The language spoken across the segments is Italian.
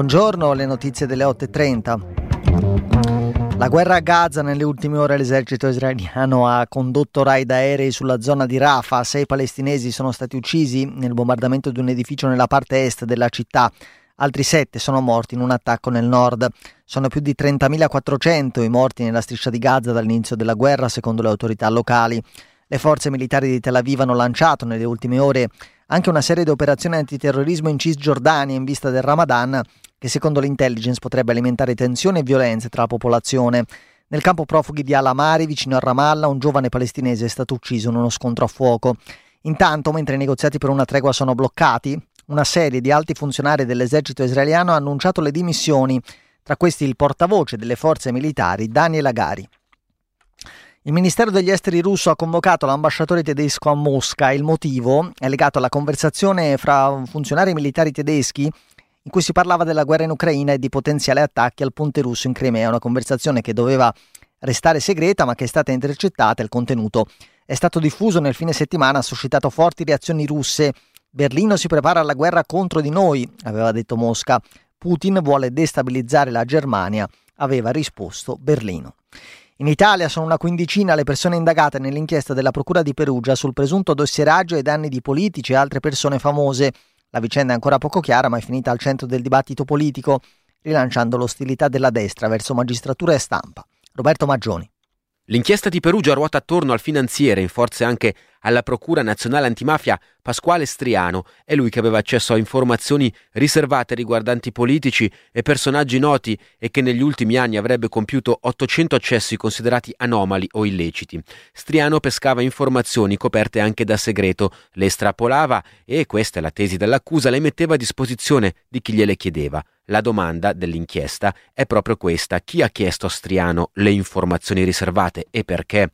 Buongiorno, le notizie delle 8.30. La guerra a Gaza nelle ultime ore l'esercito israeliano ha condotto raid aerei sulla zona di Rafah. Sei palestinesi sono stati uccisi nel bombardamento di un edificio nella parte est della città. Altri sette sono morti in un attacco nel nord. Sono più di 30.400 i morti nella striscia di Gaza dall'inizio della guerra, secondo le autorità locali. Le forze militari di Tel Aviv hanno lanciato nelle ultime ore anche una serie di operazioni antiterrorismo in Cisgiordania in vista del Ramadan, che secondo l'intelligence potrebbe alimentare tensioni e violenze tra la popolazione. Nel campo profughi di Al-Amari, vicino a Ramallah, un giovane palestinese è stato ucciso in uno scontro a fuoco. Intanto, mentre i negoziati per una tregua sono bloccati, una serie di alti funzionari dell'esercito israeliano ha annunciato le dimissioni, tra questi il portavoce delle forze militari Daniel Agari. Il Ministero degli Esteri russo ha convocato l'ambasciatore tedesco a Mosca. Il motivo è legato alla conversazione fra funzionari militari tedeschi in cui si parlava della guerra in Ucraina e di potenziali attacchi al ponte russo in Crimea, una conversazione che doveva restare segreta ma che è stata intercettata. Il contenuto è stato diffuso nel fine settimana, ha suscitato forti reazioni russe. Berlino si prepara alla guerra contro di noi, aveva detto Mosca. Putin vuole destabilizzare la Germania, aveva risposto Berlino. In Italia sono una quindicina le persone indagate nell'inchiesta della Procura di Perugia sul presunto dossieraggio ai danni di politici e altre persone famose. La vicenda è ancora poco chiara, ma è finita al centro del dibattito politico, rilanciando l'ostilità della destra verso magistratura e stampa. Roberto Maggioni. L'inchiesta di Perugia ruota attorno al finanziere, in forze anche alla Procura Nazionale Antimafia Pasquale Striano. È lui che aveva accesso a informazioni riservate riguardanti politici e personaggi noti e che negli ultimi anni avrebbe compiuto 800 accessi considerati anomali o illeciti. Striano pescava informazioni coperte anche da segreto, le estrapolava e, questa è la tesi dell'accusa, le metteva a disposizione di chi gliele chiedeva. La domanda dell'inchiesta è proprio questa: chi ha chiesto a Striano le informazioni riservate e perché?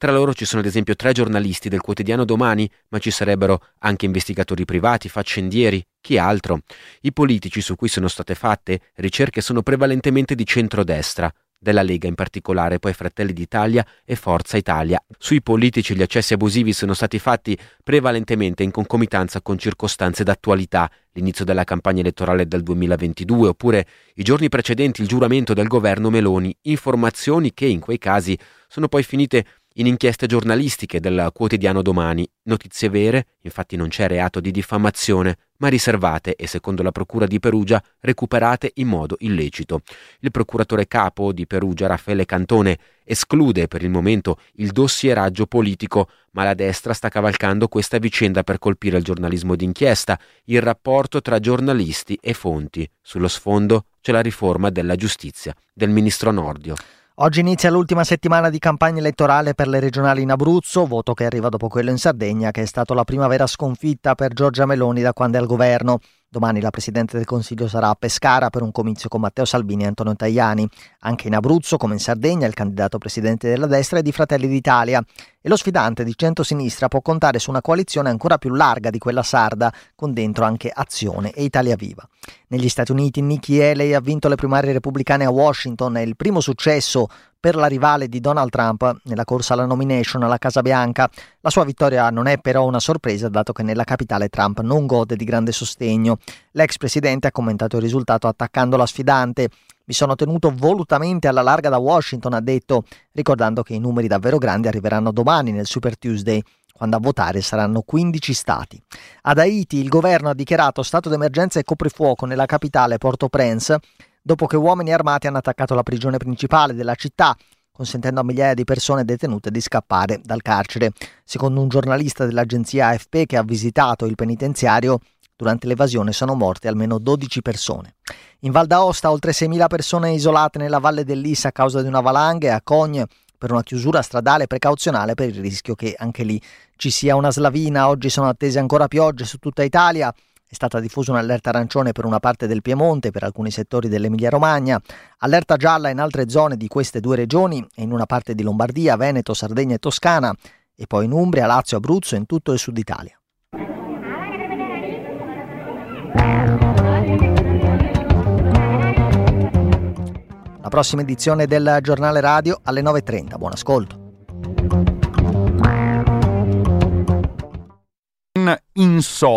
Tra loro ci sono ad esempio tre giornalisti del quotidiano Domani, ma ci sarebbero anche investigatori privati, faccendieri, chi altro? I politici su cui sono state fatte ricerche sono prevalentemente di centrodestra, della Lega in particolare, poi Fratelli d'Italia e Forza Italia. Sui politici gli accessi abusivi sono stati fatti prevalentemente in concomitanza con circostanze d'attualità, l'inizio della campagna elettorale del 2022 oppure i giorni precedenti il giuramento del governo Meloni, informazioni che in quei casi sono poi finite in inchieste giornalistiche del quotidiano Domani, notizie vere, infatti non c'è reato di diffamazione, ma riservate e, secondo la Procura di Perugia, recuperate in modo illecito. Il procuratore capo di Perugia, Raffaele Cantone, esclude per il momento il dossieraggio politico, ma la destra sta cavalcando questa vicenda per colpire il giornalismo d'inchiesta, il rapporto tra giornalisti e fonti. Sullo sfondo c'è la riforma della giustizia del ministro Nordio. Oggi inizia l'ultima settimana di campagna elettorale per le regionali in Abruzzo, voto che arriva dopo quello in Sardegna, che è stato la prima vera sconfitta per Giorgia Meloni da quando è al governo. Domani la Presidente del Consiglio sarà a Pescara per un comizio con Matteo Salvini e Antonio Tajani. Anche in Abruzzo, come in Sardegna, il candidato presidente della destra è di Fratelli d'Italia e lo sfidante di centro-sinistra può contare su una coalizione ancora più larga di quella sarda, con dentro anche Azione e Italia Viva. Negli Stati Uniti Nikki Haley ha vinto le primarie repubblicane a Washington, è il primo successo per la rivale di Donald Trump nella corsa alla nomination alla Casa Bianca. La sua vittoria non è però una sorpresa dato che nella capitale Trump non gode di grande sostegno. L'ex presidente ha commentato il risultato attaccando la sfidante. Mi sono tenuto volutamente alla larga da Washington, ha detto, ricordando che i numeri davvero grandi arriveranno domani nel Super Tuesday quando a votare saranno 15 stati. Ad Haiti il governo ha dichiarato stato d'emergenza e coprifuoco nella capitale Port-au-Prince dopo che uomini armati hanno attaccato la prigione principale della città, consentendo a migliaia di persone detenute di scappare dal carcere. Secondo un giornalista dell'agenzia AFP che ha visitato il penitenziario, durante l'evasione sono morte almeno 12 persone. In Val d'Aosta oltre 6.000 persone isolate nella valle dell'Issa a causa di una valanga e a Cogne per una chiusura stradale precauzionale per il rischio che anche lì ci sia una slavina. Oggi sono attese ancora piogge su tutta Italia. È stata diffusa un'allerta arancione per una parte del Piemonte, per alcuni settori dell'Emilia-Romagna, allerta gialla in altre zone di queste due regioni e in una parte di Lombardia, Veneto, Sardegna e Toscana, e poi in Umbria, Lazio, Abruzzo e in tutto il sud Italia. Prossima edizione del giornale radio alle 9.30. Buon ascolto. In so